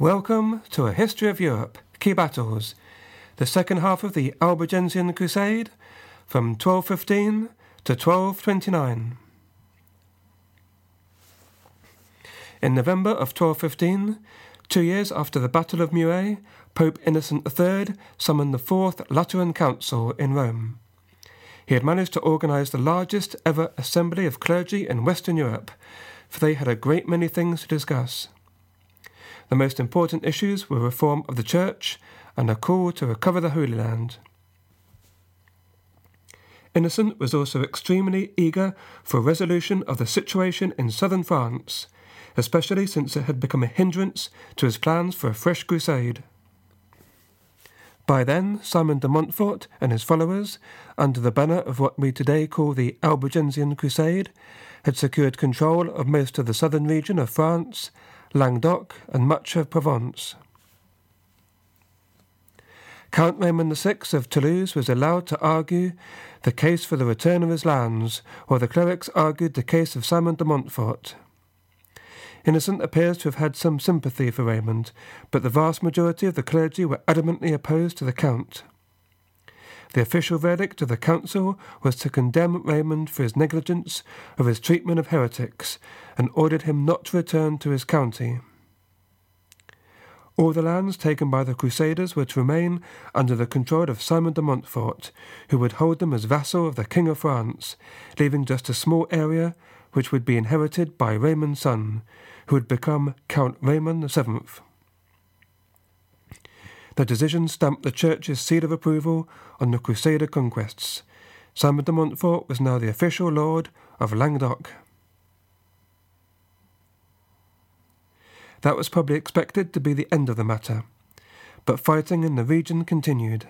Welcome to A History of Europe, Key Battles, the second half of the Albigensian Crusade from 1215 to 1229. In November of 1215, two years after the Battle of Muret, Pope Innocent III summoned the Fourth Lateran Council in Rome. He had managed to organize the largest ever assembly of clergy in Western Europe, for they had a great many things to discuss. The most important issues were reform of the Church and a call to recover the Holy Land. Innocent was also extremely eager for resolution of the situation in southern France, especially since it had become a hindrance to his plans for a fresh crusade. By then, Simon de Montfort and his followers, under the banner of what we today call the Albigensian Crusade, had secured control of most of the southern region of France Languedoc, and much of Provence. Count Raymond VI of Toulouse was allowed to argue the case for the return of his lands, while the clerics argued the case of Simon de Montfort. Innocent appears to have had some sympathy for Raymond, but the vast majority of the clergy were adamantly opposed to the Count. The official verdict of the council was to condemn Raymond for his negligence of his treatment of heretics and ordered him not to return to his county. All the lands taken by the Crusaders were to remain under the control of Simon de Montfort, who would hold them as vassal of the King of France, leaving just a small area which would be inherited by Raymond's son, who would become Count Raymond VII. The decision stamped the Church's seal of approval on the Crusader conquests. Simon de Montfort was now the official lord of Languedoc. That was probably expected to be the end of the matter, but fighting in the region continued.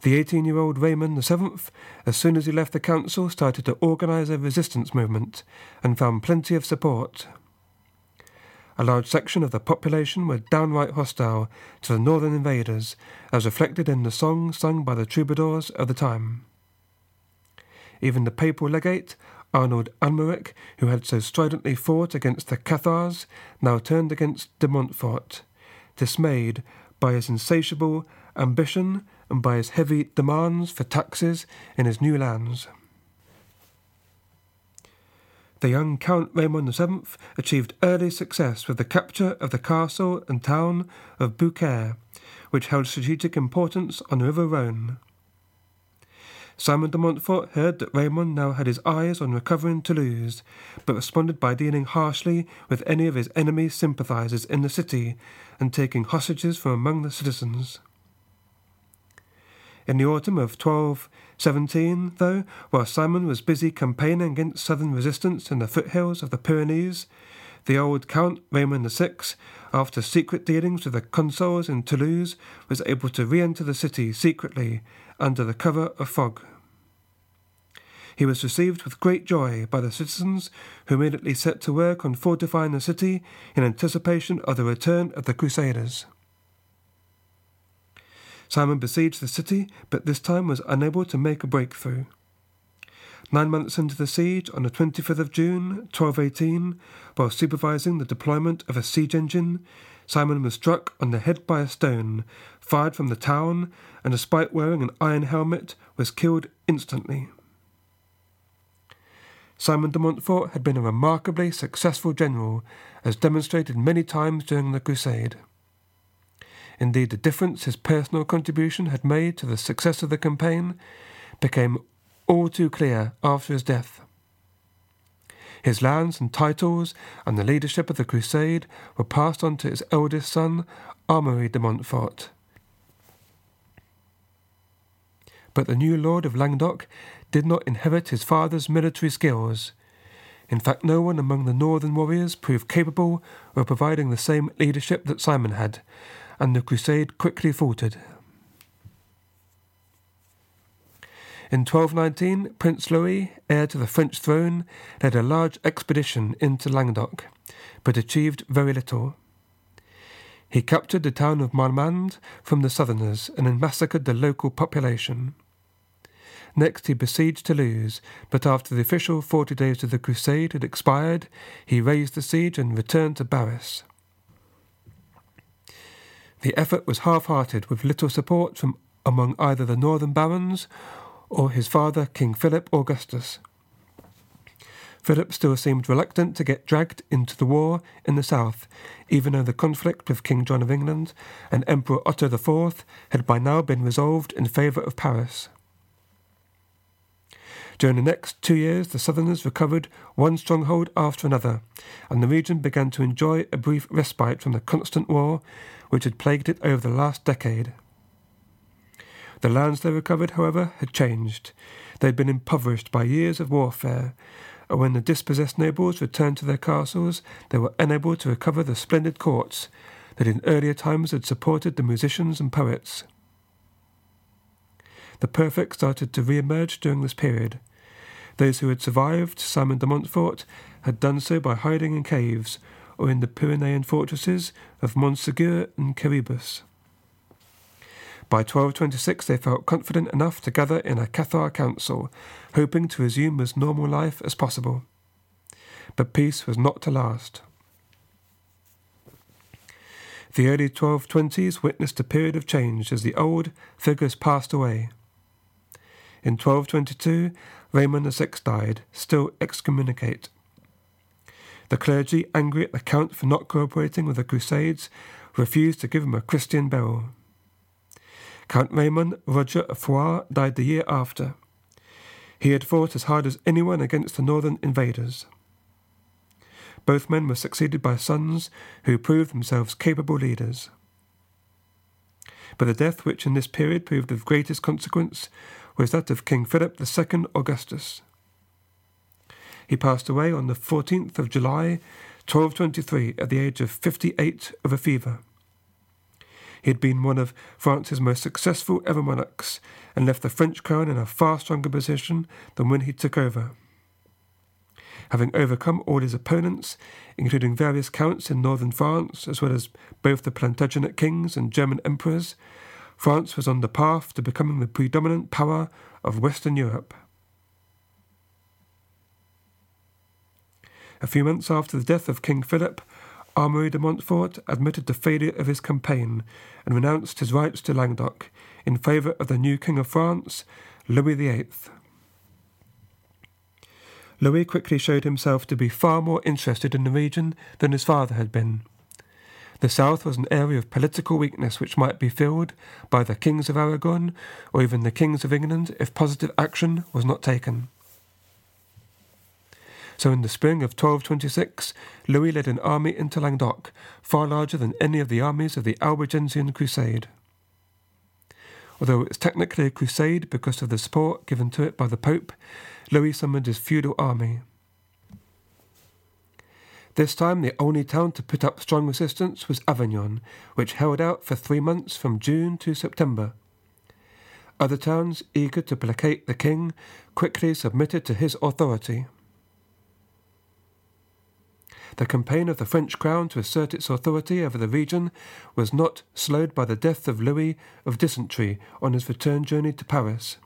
The 18 year old Raymond VII, as soon as he left the council, started to organize a resistance movement and found plenty of support. A large section of the population were downright hostile to the northern invaders, as reflected in the songs sung by the troubadours of the time. Even the papal legate, Arnold Amalric, who had so stridently fought against the Cathars, now turned against de Montfort, dismayed by his insatiable ambition and by his heavy demands for taxes in his new lands. The young Count Raymond VII achieved early success with the capture of the castle and town of Beaucaire, which held strategic importance on the River Rhone. Simon de Montfort heard that Raymond now had his eyes on recovering Toulouse, but responded by dealing harshly with any of his enemy's sympathizers in the city and taking hostages from among the citizens. In the autumn of 1217, though, while Simon was busy campaigning against southern resistance in the foothills of the Pyrenees, the old Count Raymond VI, after secret dealings with the consuls in Toulouse, was able to re enter the city secretly under the cover of fog. He was received with great joy by the citizens, who immediately set to work on fortifying the city in anticipation of the return of the Crusaders. Simon besieged the city, but this time was unable to make a breakthrough. Nine months into the siege, on the 25th of June, 1218, while supervising the deployment of a siege engine, Simon was struck on the head by a stone, fired from the town, and despite wearing an iron helmet, was killed instantly. Simon de Montfort had been a remarkably successful general, as demonstrated many times during the Crusade. Indeed, the difference his personal contribution had made to the success of the campaign became all too clear after his death. His lands and titles and the leadership of the crusade were passed on to his eldest son, Amaury de Montfort. But the new lord of Languedoc did not inherit his father's military skills. In fact, no one among the northern warriors proved capable of providing the same leadership that Simon had, and the crusade quickly faltered. In 1219, Prince Louis, heir to the French throne, led a large expedition into Languedoc, but achieved very little. He captured the town of Marmande from the southerners and massacred the local population. Next, he besieged Toulouse, but after the official forty days of the crusade had expired, he raised the siege and returned to Paris. The effort was half hearted, with little support from among either the northern barons or his father, King Philip Augustus. Philip still seemed reluctant to get dragged into the war in the south, even though the conflict with King John of England and Emperor Otto IV had by now been resolved in favour of Paris. During the next two years, the Southerners recovered one stronghold after another, and the region began to enjoy a brief respite from the constant war which had plagued it over the last decade. The lands they recovered, however, had changed. They had been impoverished by years of warfare, and when the dispossessed nobles returned to their castles, they were unable to recover the splendid courts that in earlier times had supported the musicians and poets. The perfect started to re emerge during this period, those who had survived Simon de Montfort had done so by hiding in caves or in the Pyrenean fortresses of Montsegur and Quéribus. By 1226 they felt confident enough to gather in a Cathar council, hoping to resume as normal life as possible. But peace was not to last. The early 1220s witnessed a period of change as the old figures passed away. In 1222, Raymond VI died, still excommunicate. The clergy, angry at the Count for not cooperating with the Crusades, refused to give him a Christian burial. Count Raymond Roger of Foix died the year after. He had fought as hard as anyone against the northern invaders. Both men were succeeded by sons who proved themselves capable leaders. But the death which in this period proved of greatest consequence was that of King Philip II Augustus. He passed away on the 14th of July, 1223, at the age of 58 of a fever. He had been one of France's most successful ever monarchs and left the French crown in a far stronger position than when he took over. Having overcome all his opponents, including various counts in northern France, as well as both the Plantagenet kings and German emperors, France was on the path to becoming the predominant power of Western Europe. A few months after the death of King Philip, Amaury de Montfort admitted the failure of his campaign and renounced his rights to Languedoc in favour of the new King of France, Louis VIII. Louis quickly showed himself to be far more interested in the region than his father had been. The south was an area of political weakness which might be filled by the kings of Aragon or even the kings of England if positive action was not taken. So in the spring of 1226, Louis led an army into Languedoc, far larger than any of the armies of the Albigensian Crusade. Although it was technically a crusade because of the support given to it by the Pope, Louis summoned his feudal army. This time, the only town to put up strong resistance was Avignon, which held out for three months from June to September. Other towns, eager to placate the king, quickly submitted to his authority. The campaign of the French crown to assert its authority over the region was not slowed by the death of Louis of dysentery on his return journey to Paris.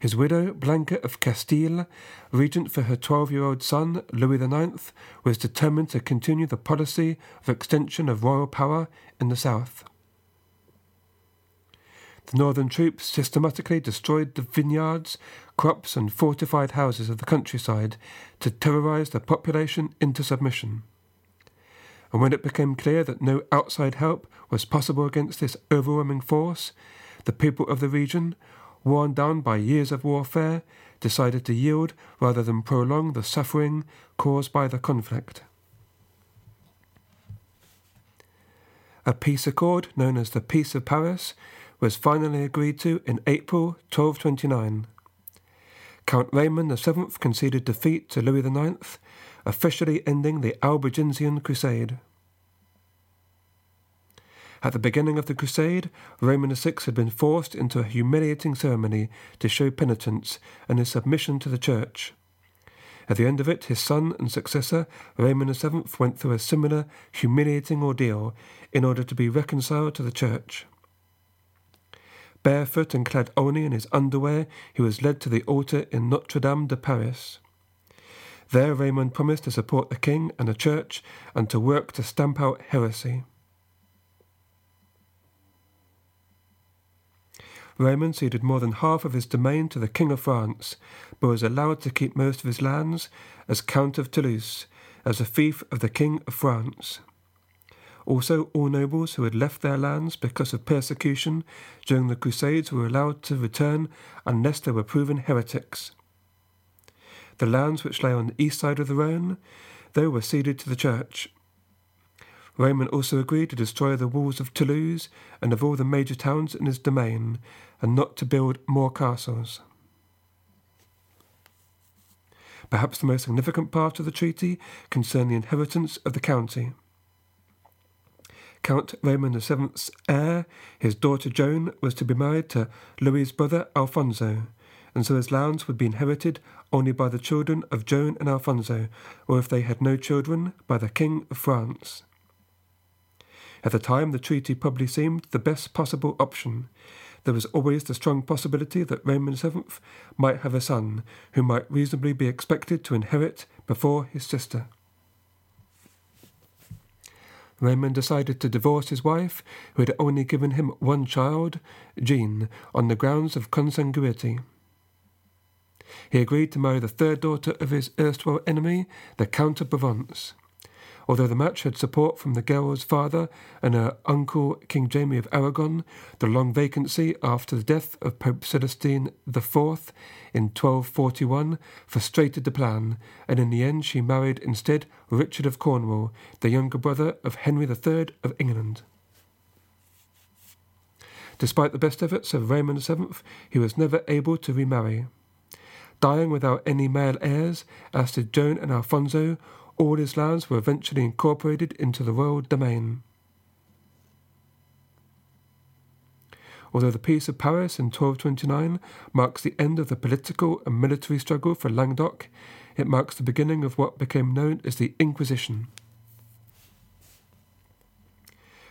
His widow, Blanca of Castile, regent for her 12 year old son, Louis IX, was determined to continue the policy of extension of royal power in the south. The northern troops systematically destroyed the vineyards, crops, and fortified houses of the countryside to terrorize the population into submission. And when it became clear that no outside help was possible against this overwhelming force, the people of the region worn down by years of warfare, decided to yield rather than prolong the suffering caused by the conflict. A peace accord known as the Peace of Paris was finally agreed to in April 1229. Count Raymond VII conceded defeat to Louis IX, officially ending the Albigensian Crusade. At the beginning of the crusade, Raymond VI had been forced into a humiliating ceremony to show penitence and his submission to the church. At the end of it, his son and successor, Raymond VII, went through a similar humiliating ordeal in order to be reconciled to the church. Barefoot and clad only in his underwear, he was led to the altar in Notre Dame de Paris. There, Raymond promised to support the king and the church and to work to stamp out heresy. Raymond ceded more than half of his domain to the King of France, but was allowed to keep most of his lands as Count of Toulouse, as a fief of the King of France. Also, all nobles who had left their lands because of persecution during the Crusades were allowed to return unless they were proven heretics. The lands which lay on the east side of the Rhone, though, were ceded to the Church, Raymond also agreed to destroy the walls of Toulouse and of all the major towns in his domain, and not to build more castles. Perhaps the most significant part of the treaty concerned the inheritance of the county. Count Raymond VII's heir, his daughter Joan, was to be married to Louis's brother Alfonso, and so his lands would be inherited only by the children of Joan and Alfonso, or if they had no children, by the King of France. At the time, the treaty probably seemed the best possible option. There was always the strong possibility that Raymond VII might have a son who might reasonably be expected to inherit before his sister. Raymond decided to divorce his wife, who had only given him one child, Jean, on the grounds of consanguinity. He agreed to marry the third daughter of his erstwhile enemy, the Count of Provence. Although the match had support from the girl's father and her uncle King Jaime of Aragon, the long vacancy after the death of Pope Celestine IV in 1241 frustrated the plan, and in the end she married instead Richard of Cornwall, the younger brother of Henry III of England. Despite the best efforts of Raymond VII, he was never able to remarry. Dying without any male heirs, as did Joan and Alfonso, all his lands were eventually incorporated into the royal domain. Although the Peace of Paris in 1229 marks the end of the political and military struggle for Languedoc, it marks the beginning of what became known as the Inquisition.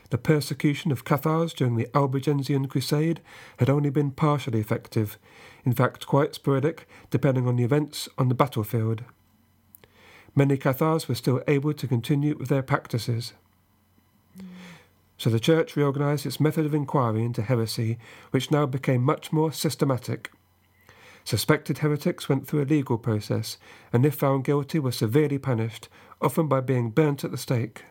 The persecution of Cathars during the Albigensian Crusade had only been partially effective, in fact, quite sporadic, depending on the events on the battlefield many Cathars were still able to continue with their practices. So the Church reorganized its method of inquiry into heresy, which now became much more systematic. Suspected heretics went through a legal process, and if found guilty, were severely punished, often by being burnt at the stake.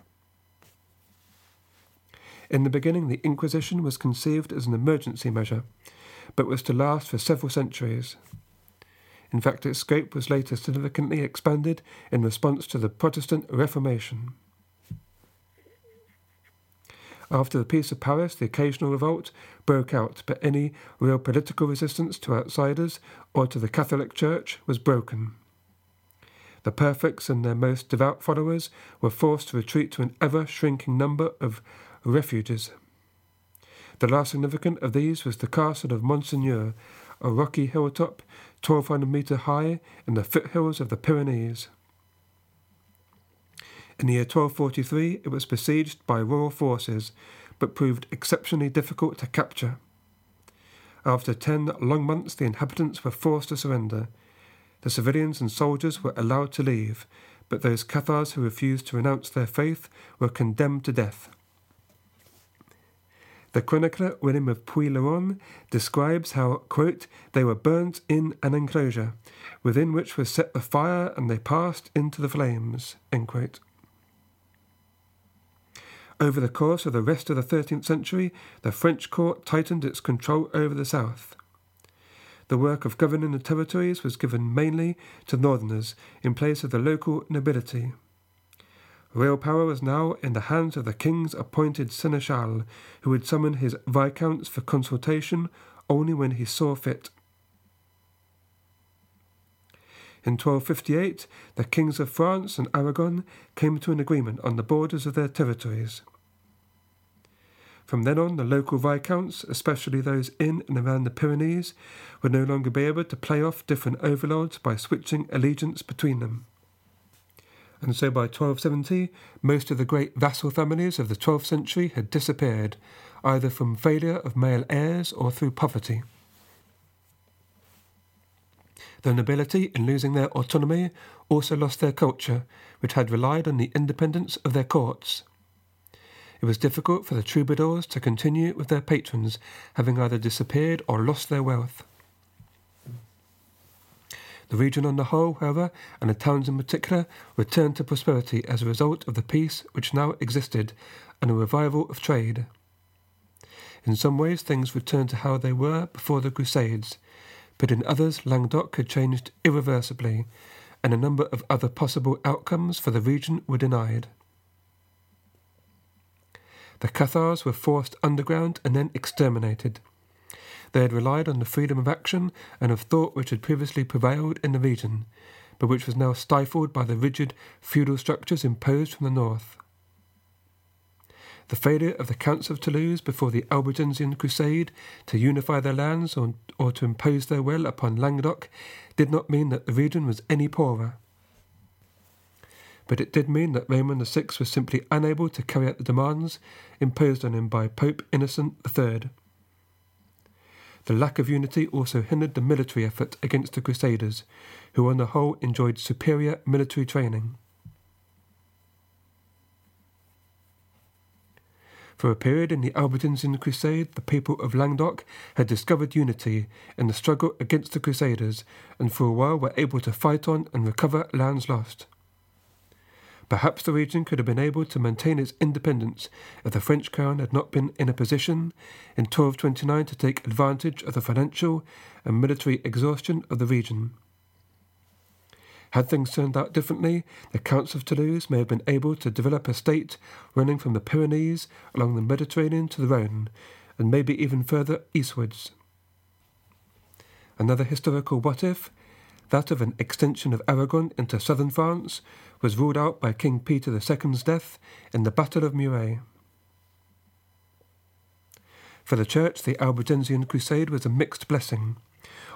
In the beginning, the Inquisition was conceived as an emergency measure, but was to last for several centuries. In fact, its scope was later significantly expanded in response to the Protestant Reformation. After the Peace of Paris, the occasional revolt broke out, but any real political resistance to outsiders or to the Catholic Church was broken. The perfects and their most devout followers were forced to retreat to an ever shrinking number of refuges. The last significant of these was the castle of Montsegur, a rocky hilltop 1200 metre high in the foothills of the Pyrenees. In the year 1243, it was besieged by royal forces, but proved exceptionally difficult to capture. After ten long months, the inhabitants were forced to surrender. The civilians and soldiers were allowed to leave, but those Cathars who refused to renounce their faith were condemned to death. The chronicler William of Puylaurens describes how, quote, they were burnt in an enclosure, within which was set the fire, and they passed into the flames. Over the course of the rest of the 13th century, the French court tightened its control over the south. the work of governing the territories was given mainly to northerners in place of the local nobility. Real power was now in the hands of the king's appointed seneschal, who would summon his viscounts for consultation only when he saw fit. In 1258, the kings of France and Aragon came to an agreement on the borders of their territories. From then on, the local viscounts, especially those in and around the Pyrenees, would no longer be able to play off different overlords by switching allegiance between them. And so by 1270, most of the great vassal families of the 12th century had disappeared, either from failure of male heirs or through poverty. The nobility, in losing their autonomy, also lost their culture, which had relied on the independence of their courts. It was difficult for the troubadours to continue with their patrons, having either disappeared or lost their wealth. The region on the whole, however, and the towns in particular, returned to prosperity as a result of the peace which now existed and a revival of trade. In some ways, things returned to how they were before the Crusades, but in others, Languedoc had changed irreversibly, and a number of other possible outcomes for the region were denied. The Cathars were forced underground and then exterminated. They had relied on the freedom of action and of thought which had previously prevailed in the region, but which was now stifled by the rigid feudal structures imposed from the north. The failure of the Counts of Toulouse before the Albigensian Crusade to unify their lands or, or to impose their will upon Languedoc did not mean that the region was any poorer but it did mean that Raymond VI was simply unable to carry out the demands imposed on him by Pope Innocent III. The lack of unity also hindered the military effort against the Crusaders, who on the whole enjoyed superior military training. For a period in the Albigensian Crusade, the people of Languedoc had discovered unity in the struggle against the Crusaders, and for a while were able to fight on and recover lands lost. Perhaps the region could have been able to maintain its independence if the French crown had not been in a position in 1229 to take advantage of the financial and military exhaustion of the region. Had things turned out differently, the Counts of Toulouse may have been able to develop a state running from the Pyrenees along the Mediterranean to the Rhone, and maybe even further eastwards. Another historical what if, that of an extension of Aragon into southern France, was ruled out by King Peter II's death in the Battle of Muret. For the Church, the Albigensian Crusade was a mixed blessing.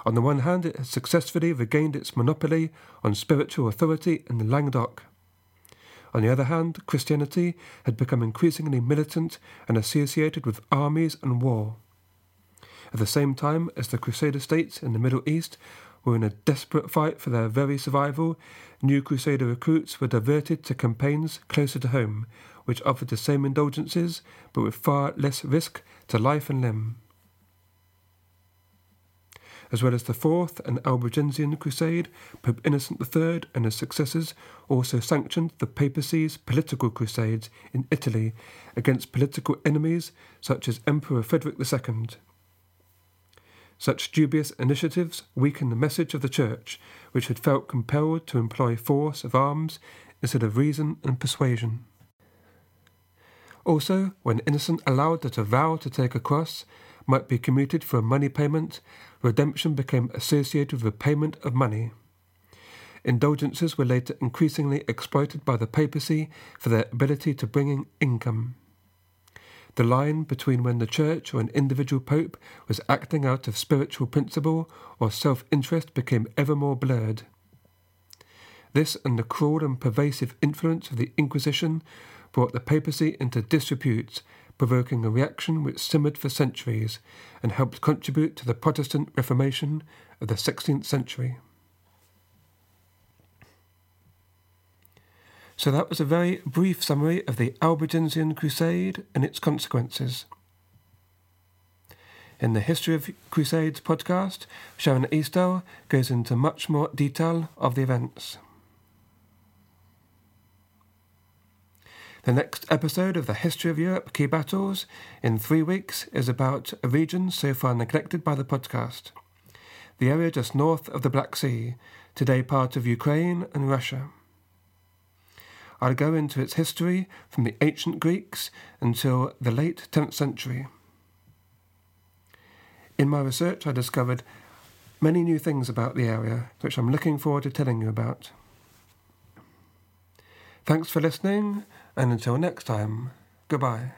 On the one hand, it had successfully regained its monopoly on spiritual authority in the Languedoc. On the other hand, Christianity had become increasingly militant and associated with armies and war. At the same time as the Crusader states in the Middle East were in a desperate fight for their very survival, new Crusader recruits were diverted to campaigns closer to home, which offered the same indulgences but with far less risk to life and limb. As well as the Fourth and Albigensian Crusade, Pope Innocent III and his successors also sanctioned the papacy's political crusades in Italy against political enemies such as Emperor Frederick II. Such dubious initiatives weakened the message of the Church, which had felt compelled to employ force of arms instead of reason and persuasion. Also, when Innocent allowed that a vow to take a cross might be commuted for a money payment, redemption became associated with the payment of money. Indulgences were later increasingly exploited by the papacy for their ability to bring in income. The line between when the church or an individual pope was acting out of spiritual principle or self interest became ever more blurred. This and the cruel and pervasive influence of the Inquisition brought the papacy into disrepute, provoking a reaction which simmered for centuries and helped contribute to the Protestant Reformation of the 16th century. So that was a very brief summary of the Albigensian Crusade and its consequences. In the History of Crusades podcast, Sharyn Eastaugh goes into much more detail of the events. The next episode of the History of Europe Key Battles in three weeks is about a region so far neglected by the podcast. the area just north of the Black Sea, today part of Ukraine and Russia. I'll go into its history from the ancient Greeks until the late 10th century. In my research, I discovered many new things about the area, which I'm looking forward to telling you about. Thanks for listening, and until next time, goodbye.